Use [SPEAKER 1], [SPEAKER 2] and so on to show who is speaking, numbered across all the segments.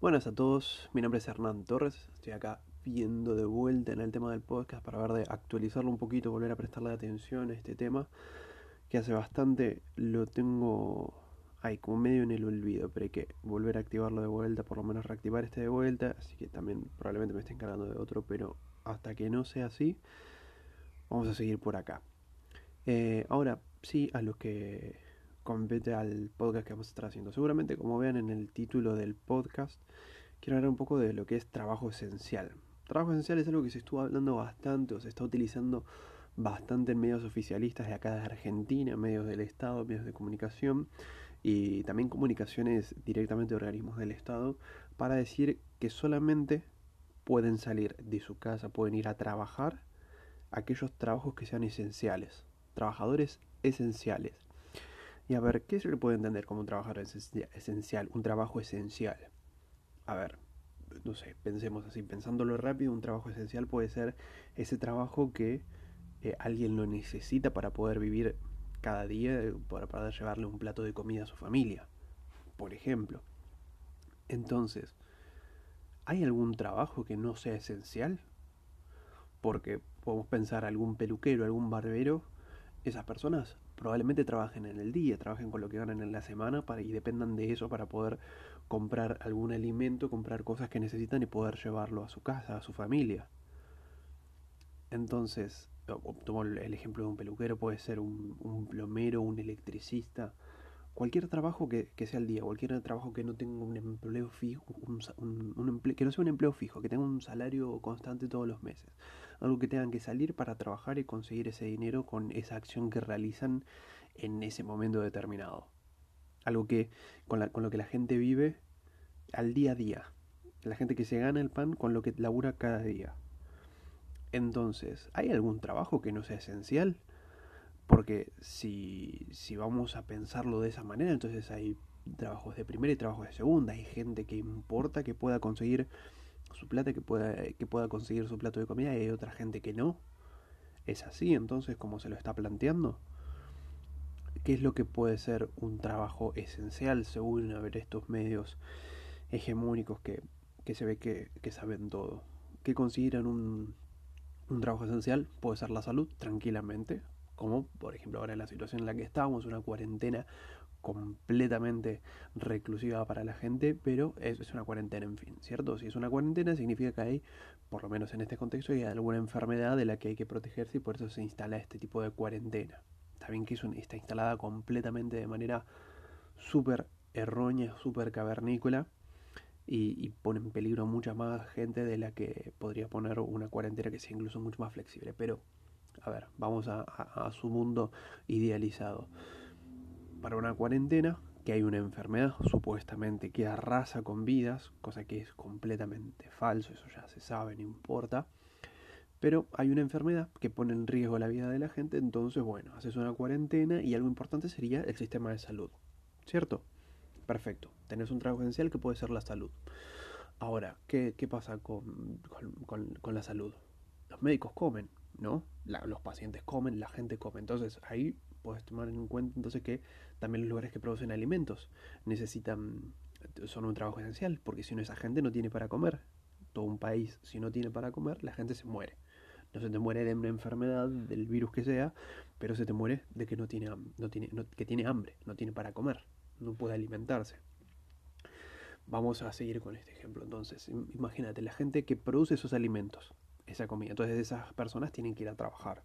[SPEAKER 1] Buenas a todos, mi nombre es Hernán Torres, estoy acá viendo de vuelta en el tema del podcast para ver de actualizarlo un poquito, volver a prestarle atención a este tema, que hace bastante lo tengo ahí como medio en el olvido, pero hay que volver a activarlo de vuelta, por lo menos reactivar este de vuelta, así que también probablemente me esté encargando de otro, pero hasta que no sea así, vamos a seguir por acá. Eh, ahora, sí, a los que compete al podcast que vamos a estar haciendo. Seguramente, como vean en el título del podcast, quiero hablar un poco de lo que es trabajo esencial. Trabajo esencial es algo que se estuvo hablando bastante o se está utilizando bastante en medios oficialistas de acá de Argentina, medios del Estado, medios de comunicación y también comunicaciones directamente de organismos del Estado para decir que solamente pueden salir de su casa, pueden ir a trabajar aquellos trabajos que sean esenciales, trabajadores esenciales. Y a ver, ¿qué se le puede entender como un trabajador esencial? Un trabajo esencial. A ver, no sé, pensemos así, pensándolo rápido, un trabajo esencial puede ser ese trabajo que eh, alguien lo necesita para poder vivir cada día, eh, para poder llevarle un plato de comida a su familia, por ejemplo. Entonces, ¿hay algún trabajo que no sea esencial? Porque podemos pensar algún peluquero, algún barbero, esas personas probablemente trabajen en el día, trabajen con lo que ganan en la semana para, y dependan de eso para poder comprar algún alimento, comprar cosas que necesitan y poder llevarlo a su casa, a su familia. Entonces, tomo el ejemplo de un peluquero, puede ser un, plomero, un electricista, cualquier trabajo que, sea al día, cualquier trabajo que no tenga un empleo fijo, que no sea un empleo fijo, que tenga un salario constante todos los meses, algo que tengan que salir para trabajar y conseguir ese dinero con esa acción que realizan en ese momento determinado, algo que con, con lo que la gente vive al día a día, la gente que se gana el pan con lo que labura cada día. Entonces, ¿hay algún trabajo que no sea esencial? Porque si, si vamos a pensarlo de esa manera, entonces hay trabajos de primera y trabajos de segunda. Hay gente que importa que pueda conseguir su plata, que pueda, que pueda conseguir su plato de comida, y hay otra gente que no. Es así, entonces, como se lo está planteando. ¿Qué es lo que puede ser un trabajo esencial según a ver estos medios hegemónicos que, que se ve que, que saben todo? ¿Qué consideran un, un trabajo esencial? Puede ser la salud, tranquilamente como por ejemplo ahora en la situación en la que estamos, una cuarentena completamente reclusiva para la gente, pero es, es, una cuarentena, en fin, ¿cierto? Si es una cuarentena significa que hay, por lo menos en este contexto, hay alguna enfermedad de la que hay que protegerse y por eso se instala este tipo de cuarentena. Está bien que está instalada completamente de manera súper errónea, súper cavernícola y, pone en peligro mucha más gente de la que podría poner una cuarentena que sea incluso mucho más flexible, pero a ver, vamos a, su mundo idealizado. Para una cuarentena, que hay una enfermedad supuestamente que arrasa con vidas, cosa que es completamente falso, eso ya se sabe, no importa. Pero hay una enfermedad que pone en riesgo la vida de la gente, entonces bueno, haces una cuarentena y algo importante sería el sistema de salud, ¿cierto? Perfecto, tenés un trabajo esencial que puede ser la salud. Ahora, ¿qué, pasa con, con la salud? Los médicos comen, ¿no? los pacientes comen, la gente come. Entonces ahí puedes tomar en cuenta entonces que también los lugares que producen alimentos necesitan, son un trabajo esencial, porque si no esa gente no tiene para comer. Todo un país, si no tiene para comer, la gente se muere. No se te muere de una enfermedad, del virus que sea, pero se te muere de que no tiene, no tiene, que tiene hambre, no tiene para comer, no puede alimentarse. Vamos a seguir con este ejemplo. Entonces, imagínate, la gente que produce esos alimentos, esa comida. Entonces esas personas tienen que ir a trabajar.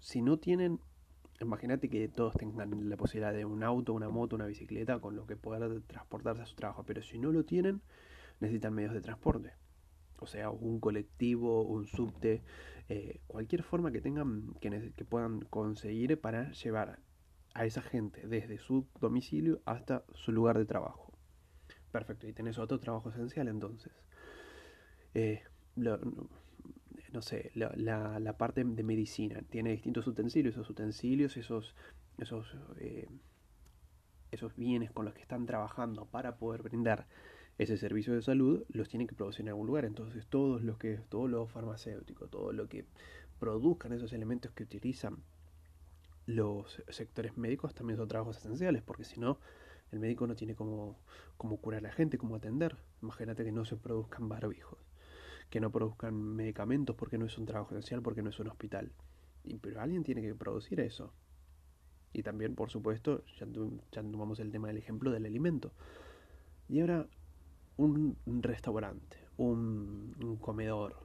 [SPEAKER 1] Si no tienen, imagínate que todos tengan la posibilidad de un auto, una moto, una bicicleta con lo que poder transportarse a su trabajo, pero si no lo tienen, necesitan medios de transporte. O sea, un colectivo, un subte, eh, cualquier forma que tengan, que, puedan conseguir para llevar a esa gente desde su domicilio hasta su lugar de trabajo. Perfecto, y tenés otro trabajo esencial entonces. Eh, no sé, la, la, parte de medicina. Tiene distintos utensilios, esos utensilios, esos, esos, eh, esos bienes con los que están trabajando para poder brindar ese servicio de salud, los tienen que producir en algún lugar. Entonces, todos los que, todo lo farmacéutico, todo lo que produzcan esos elementos que utilizan los sectores médicos también son trabajos esenciales, porque si no, El médico no tiene cómo, cómo curar a la gente, cómo atender. Imagínate que no se produzcan barbijos, que no produzcan medicamentos porque no es un trabajo esencial, porque no es un hospital. Y, pero alguien tiene que producir eso. Y también, por supuesto, ya, tomamos el tema del ejemplo del alimento. Y ahora, un restaurante, un, un comedor,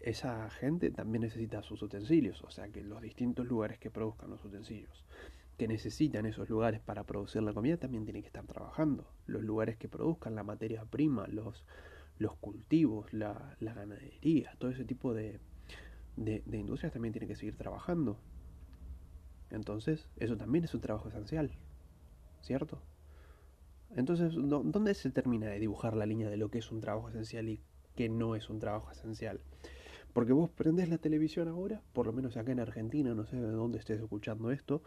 [SPEAKER 1] esa gente también necesita sus utensilios, o sea que los distintos lugares que produzcan los utensilios, que necesitan esos lugares para producir la comida, también tienen que estar trabajando. Los lugares que produzcan la materia prima, los, los cultivos, la, ganadería, todo ese tipo de, industrias también tienen que seguir trabajando. Entonces, eso también es un trabajo esencial, ¿cierto? Entonces, ¿dónde se termina de dibujar la línea de lo que es un trabajo esencial y que no es un trabajo esencial? Porque vos prendés la televisión ahora, por lo menos acá en Argentina, no sé de dónde estés escuchando esto,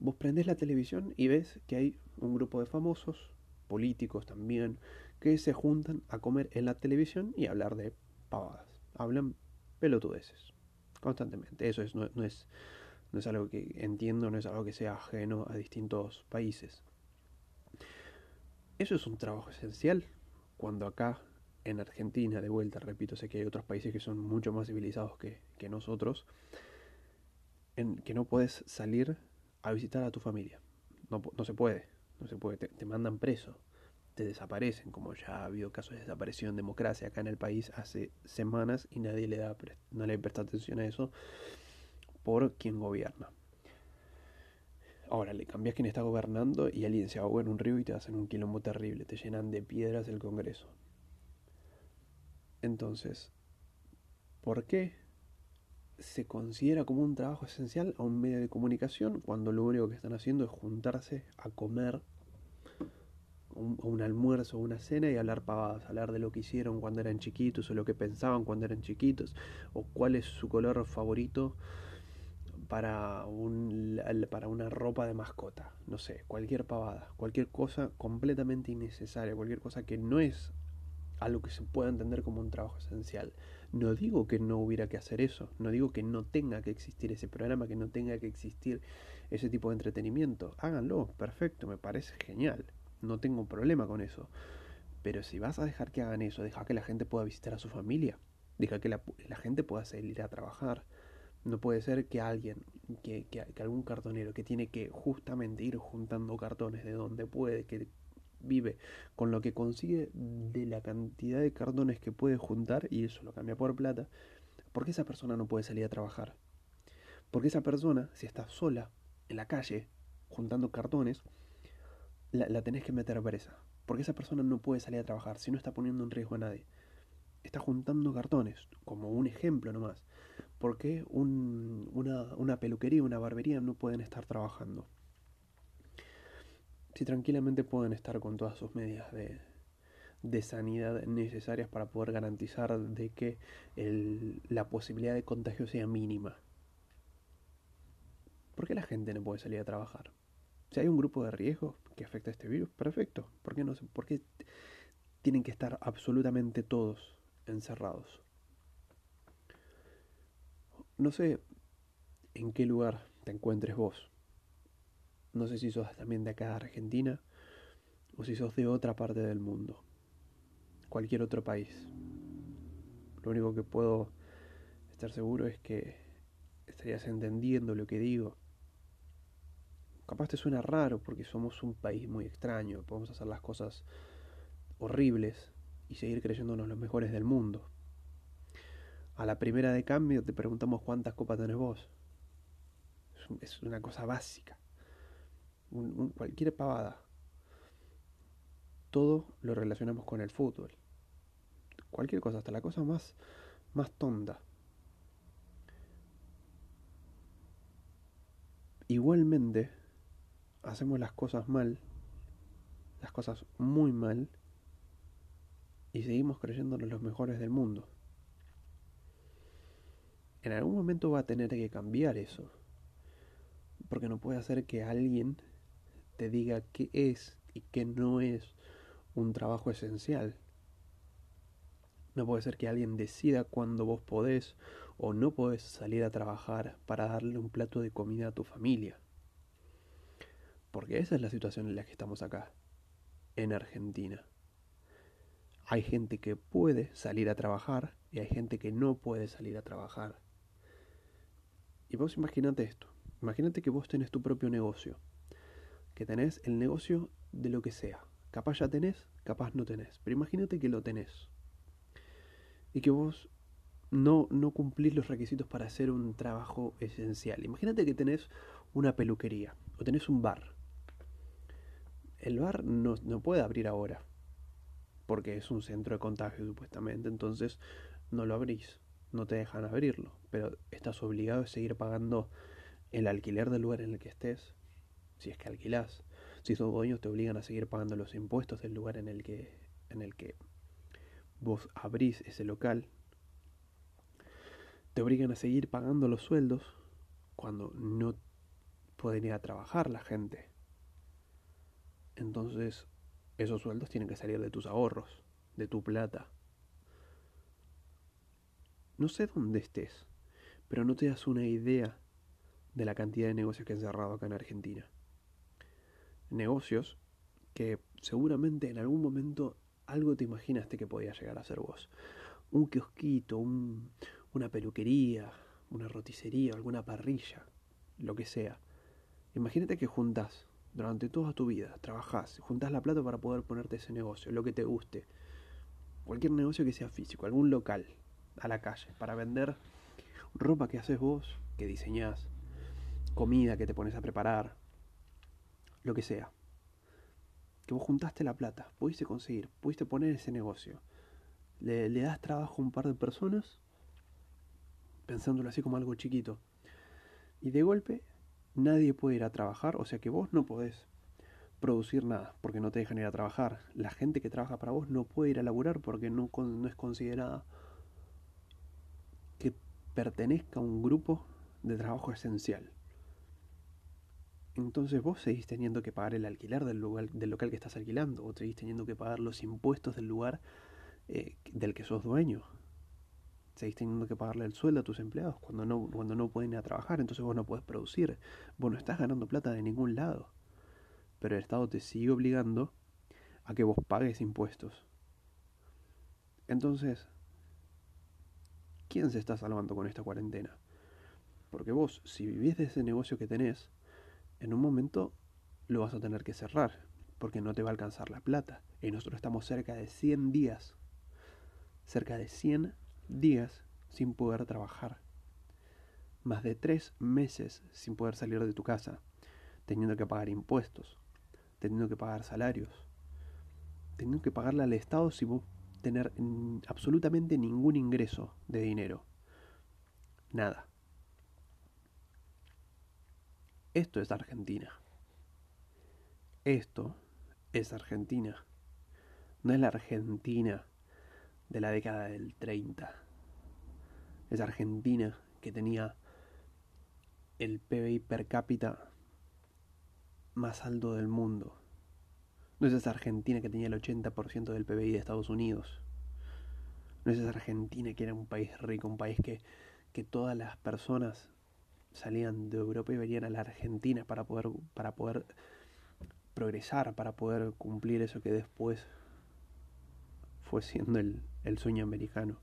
[SPEAKER 1] vos prendés la televisión y ves que hay un grupo de famosos, políticos también, que se juntan a comer en la televisión y hablar de pavadas. Hablan pelotudeces, constantemente. Eso es, no, es, no es algo que entiendo, no es algo que sea ajeno a distintos países. Eso es un trabajo esencial cuando acá en Argentina, de vuelta, repito, sé que hay otros países que son mucho más civilizados que, que nosotros, en que no puedes salir a visitar a tu familia. No, no se puede, no se puede, te, te, mandan preso, te desaparecen, como ya ha habido casos de desaparición en democracia acá en el país hace semanas y nadie le da, no le presta atención a eso por quien gobierna. Ahora le cambias quien está gobernando y alguien se ahoga en un río y te hacen un quilombo terrible, te llenan de piedras el Congreso. Entonces, ¿por qué se considera como un trabajo esencial a un medio de comunicación cuando lo único que están haciendo es juntarse a comer un, un almuerzo o una cena y hablar pavadas, hablar de lo que hicieron cuando eran chiquitos o lo que pensaban cuando eran chiquitos o cuál es su color favorito para, un, para una ropa de mascota, no sé, cualquier pavada, cualquier cosa completamente innecesaria, cualquier cosa que no es algo que se pueda entender como un trabajo esencial. No digo que no hubiera que hacer eso, no digo que no tenga que existir ese programa, que no tenga que existir ese tipo de entretenimiento. Háganlo, perfecto, me parece genial, no tengo problema con eso. Pero si vas a dejar que hagan eso, deja que la gente pueda visitar a su familia, deja que la, gente pueda salir a trabajar. No puede ser que alguien, que, que, que algún cartonero que tiene que justamente ir juntando cartones de donde puede, que vive con lo que consigue de la cantidad de cartones que puede juntar y eso lo cambia por plata, ¿por qué esa persona no puede salir a trabajar? Porque esa persona, si está sola en la calle juntando cartones, la, tenés que meter presa. Porque esa persona no puede salir a trabajar si no está poniendo en riesgo a nadie. Está juntando cartones, como un ejemplo nomás. ¿Por qué un, una, una peluquería, una barbería no pueden estar trabajando? si tranquilamente pueden estar con todas sus medidas de, de sanidad necesarias para poder garantizar de que la posibilidad de contagio sea mínima. ¿Por qué la gente no puede salir a trabajar? Si hay un grupo de riesgo que afecta a este virus, perfecto. ¿Por qué, no, por qué tienen que estar absolutamente todos encerrados? No sé en qué lugar te encuentres vos. No sé si sos también de acá de Argentina o si sos de otra parte del mundo. Cualquier otro país. Lo único que puedo estar seguro es que estarías entendiendo lo que digo. Capaz te suena raro porque somos un país muy extraño. Podemos hacer las cosas horribles y seguir creyéndonos los mejores del mundo. A la primera de cambio te preguntamos cuántas copas tenés vos. Es una cosa básica cualquier pavada. Todo lo relacionamos con el fútbol. Cualquier cosa, hasta la cosa más, más tonta. Igualmente, hacemos las cosas mal, las cosas muy mal, y seguimos creyéndonos los mejores del mundo. En algún momento va a tener que cambiar eso. Porque no puede hacer que alguien te diga qué es y qué no es un trabajo esencial. No puede ser que alguien decida cuándo vos podés o no podés salir a trabajar para darle un plato de comida a tu familia. Porque esa es la situación en la que estamos acá, en Argentina. Hay gente que puede salir a trabajar y hay gente que no puede salir a trabajar. Y vos imaginate esto. Imagínate que vos tenés tu propio negocio. Que tenés el negocio de lo que sea. Capaz ya tenés, capaz no tenés. Pero imagínate que lo tenés. Y que vos no, no cumplís los requisitos para hacer un trabajo esencial. Imagínate que tenés una peluquería o tenés un bar. El bar no, no puede abrir ahora porque es un centro de contagio supuestamente, entonces no lo abrís, no te dejan abrirlo, pero estás obligado a seguir pagando el alquiler del lugar en el que estés, si es que alquilás. Si sos dueños te obligan a seguir pagando los impuestos del lugar en el que en el que vos abrís ese local. Te obligan a seguir pagando los sueldos cuando no pueden ir a trabajar la gente. Entonces, esos sueldos tienen que salir de tus ahorros, de tu plata. No sé dónde estés, pero no te das una idea de la cantidad de negocios que han cerrado acá en Argentina. Negocios que seguramente en algún momento algo te imaginaste que podía llegar a ser vos. Un kiosquito, una peluquería, una roticería, alguna parrilla, lo que sea. Imagínate que juntas durante toda tu vida, trabajás, juntás la plata para poder ponerte ese negocio, lo que te guste. Cualquier negocio que sea físico, algún local a la calle, para vender ropa que haces vos, que diseñás, comida que te pones a preparar, lo que sea. Que vos juntaste la plata, pudiste conseguir, pudiste poner ese negocio. Le, le das trabajo a un par de personas, pensándolo así como algo chiquito. Y de golpe nadie puede ir a trabajar, o sea que vos no podés producir nada porque no te dejan ir a trabajar. La gente que trabaja para vos no puede ir a laburar porque no, no es considerada que pertenezca a un grupo de trabajo esencial. Entonces vos seguís teniendo que pagar el alquiler del, lugar, del local que estás alquilando, o seguís teniendo que pagar los impuestos del lugar eh, del que sos dueño seguís teniendo que pagarle el sueldo a tus empleados cuando no, cuando no pueden ir a trabajar, entonces vos no puedes producir, vos no estás ganando plata de ningún lado. Pero el Estado te sigue obligando a que vos pagues impuestos. Entonces, ¿quién se está salvando con esta cuarentena? Porque vos, si vivís de ese negocio que tenés, en un momento lo vas a tener que cerrar, porque no te va a alcanzar la plata. Y nosotros estamos cerca de 100 días, cerca de 100 días sin poder trabajar, más de tres meses sin poder salir de tu casa, teniendo que pagar impuestos, teniendo que pagar salarios, teniendo que pagarle al Estado sin tener absolutamente ningún ingreso de dinero. Nada. Esto es Argentina. Esto es Argentina. No es la Argentina de la década del 30. Es Argentina que tenía el PBI per cápita más alto del mundo. No es esa Argentina que tenía el 80% del PBI de Estados Unidos. No es esa Argentina que era un país rico, un país que, que todas las personas salían de Europa y venían a la Argentina para poder, para poder progresar, para poder cumplir eso que después fue siendo el, el sueño americano.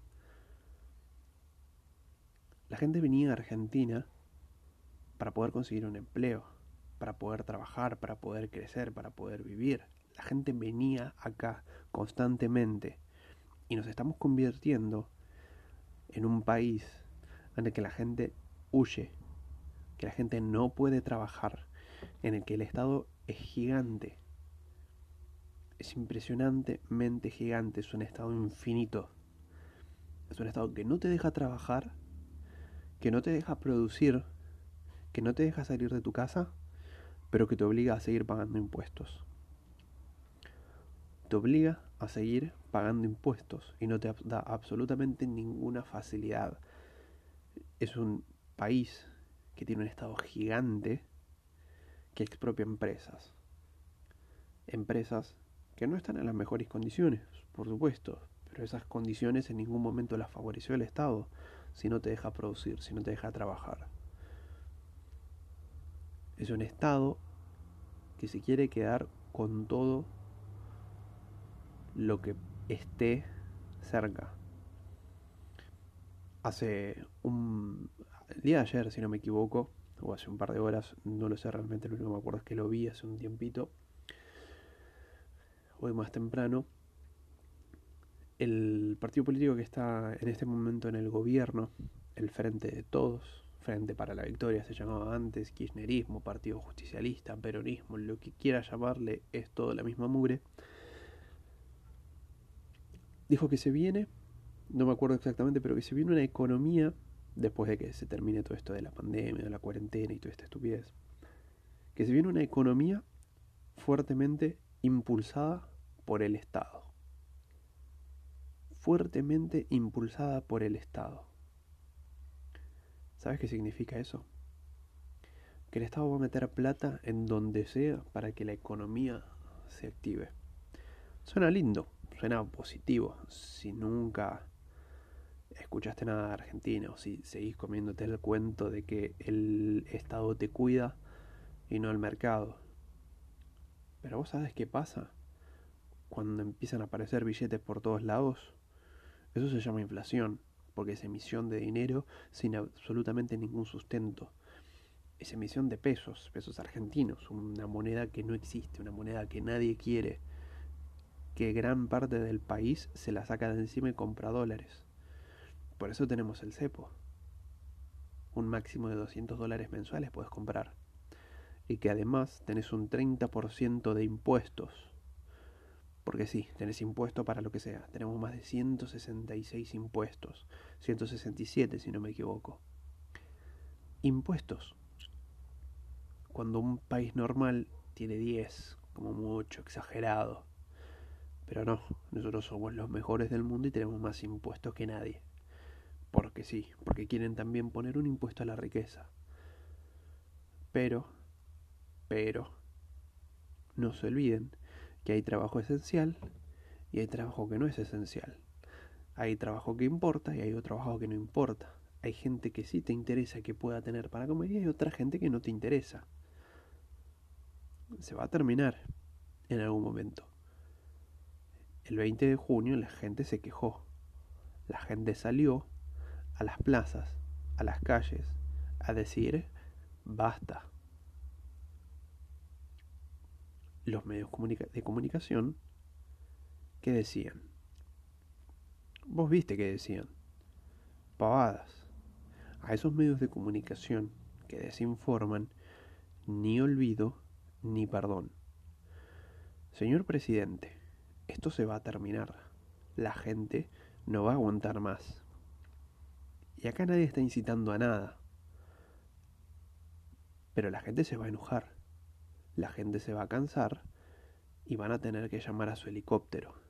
[SPEAKER 1] La gente venía a Argentina para poder conseguir un empleo, para poder trabajar, para poder crecer, para poder vivir. La gente venía acá constantemente y nos estamos convirtiendo en un país en el que la gente huye, que la gente no puede trabajar, en el que el Estado es gigante, es impresionantemente gigante, es un estado infinito. Es un estado que no te deja trabajar, que no te deja producir, que no te deja salir de tu casa, pero que te obliga a seguir pagando impuestos. Te obliga a seguir pagando impuestos y no te da absolutamente ninguna facilidad. Es un país que tiene un estado gigante que expropia empresas. Empresas que no están en las mejores condiciones, por supuesto, pero esas condiciones en ningún momento las favoreció el Estado, si no te deja producir, si no te deja trabajar. Es un Estado que se quiere quedar con todo lo que esté cerca. Hace un día de ayer, si no me equivoco, o hace un par de horas, no lo sé realmente, lo único que me acuerdo es que lo vi hace un tiempito, hoy más temprano, el partido político que está en este momento en el gobierno, el Frente de Todos, Frente para la Victoria se llamaba antes, Kirchnerismo, Partido Justicialista, Peronismo, lo que quiera llamarle, es todo la misma mugre, dijo que se viene, no me acuerdo exactamente, pero que se viene una economía después de que se termine todo esto de la pandemia, de la cuarentena y toda esta estupidez, que se viene una economía fuertemente impulsada por el Estado. Fuertemente impulsada por el Estado. ¿Sabes qué significa eso? Que el Estado va a meter plata en donde sea para que la economía se active. Suena lindo, suena positivo. Si nunca escuchaste nada de Argentina o si seguís comiéndote el cuento de que el Estado te cuida y no el mercado. Pero vos sabes qué pasa cuando empiezan a aparecer billetes por todos lados. Eso se llama inflación, porque es emisión de dinero sin absolutamente ningún sustento. Es emisión de pesos, pesos argentinos, una moneda que no existe, una moneda que nadie quiere, que gran parte del país se la saca de encima y compra dólares. Por eso tenemos el cepo. Un máximo de 200 dólares mensuales puedes comprar. Y que además tenés un 30% de impuestos. Porque sí, tenés impuesto para lo que sea. Tenemos más de 166 impuestos. 167 si no me equivoco. Impuestos. Cuando un país normal tiene 10, como mucho, exagerado. Pero no, nosotros somos los mejores del mundo y tenemos más impuestos que nadie. Porque sí, porque quieren también poner un impuesto a la riqueza. Pero, pero, no se olviden que hay trabajo esencial y hay trabajo que no es esencial. Hay trabajo que importa y hay otro trabajo que no importa. Hay gente que sí te interesa que pueda tener para comer y hay otra gente que no te interesa. Se va a terminar en algún momento. El 20 de junio la gente se quejó. La gente salió a las plazas, a las calles, a decir, basta. Los medios de comunicación, ¿qué decían? Vos viste que decían, pavadas. A esos medios de comunicación que desinforman, ni olvido ni perdón. Señor presidente, esto se va a terminar. La gente no va a aguantar más. Y acá nadie está incitando a nada. Pero la gente se va a enojar. La gente se va a cansar y van a tener que llamar a su helicóptero.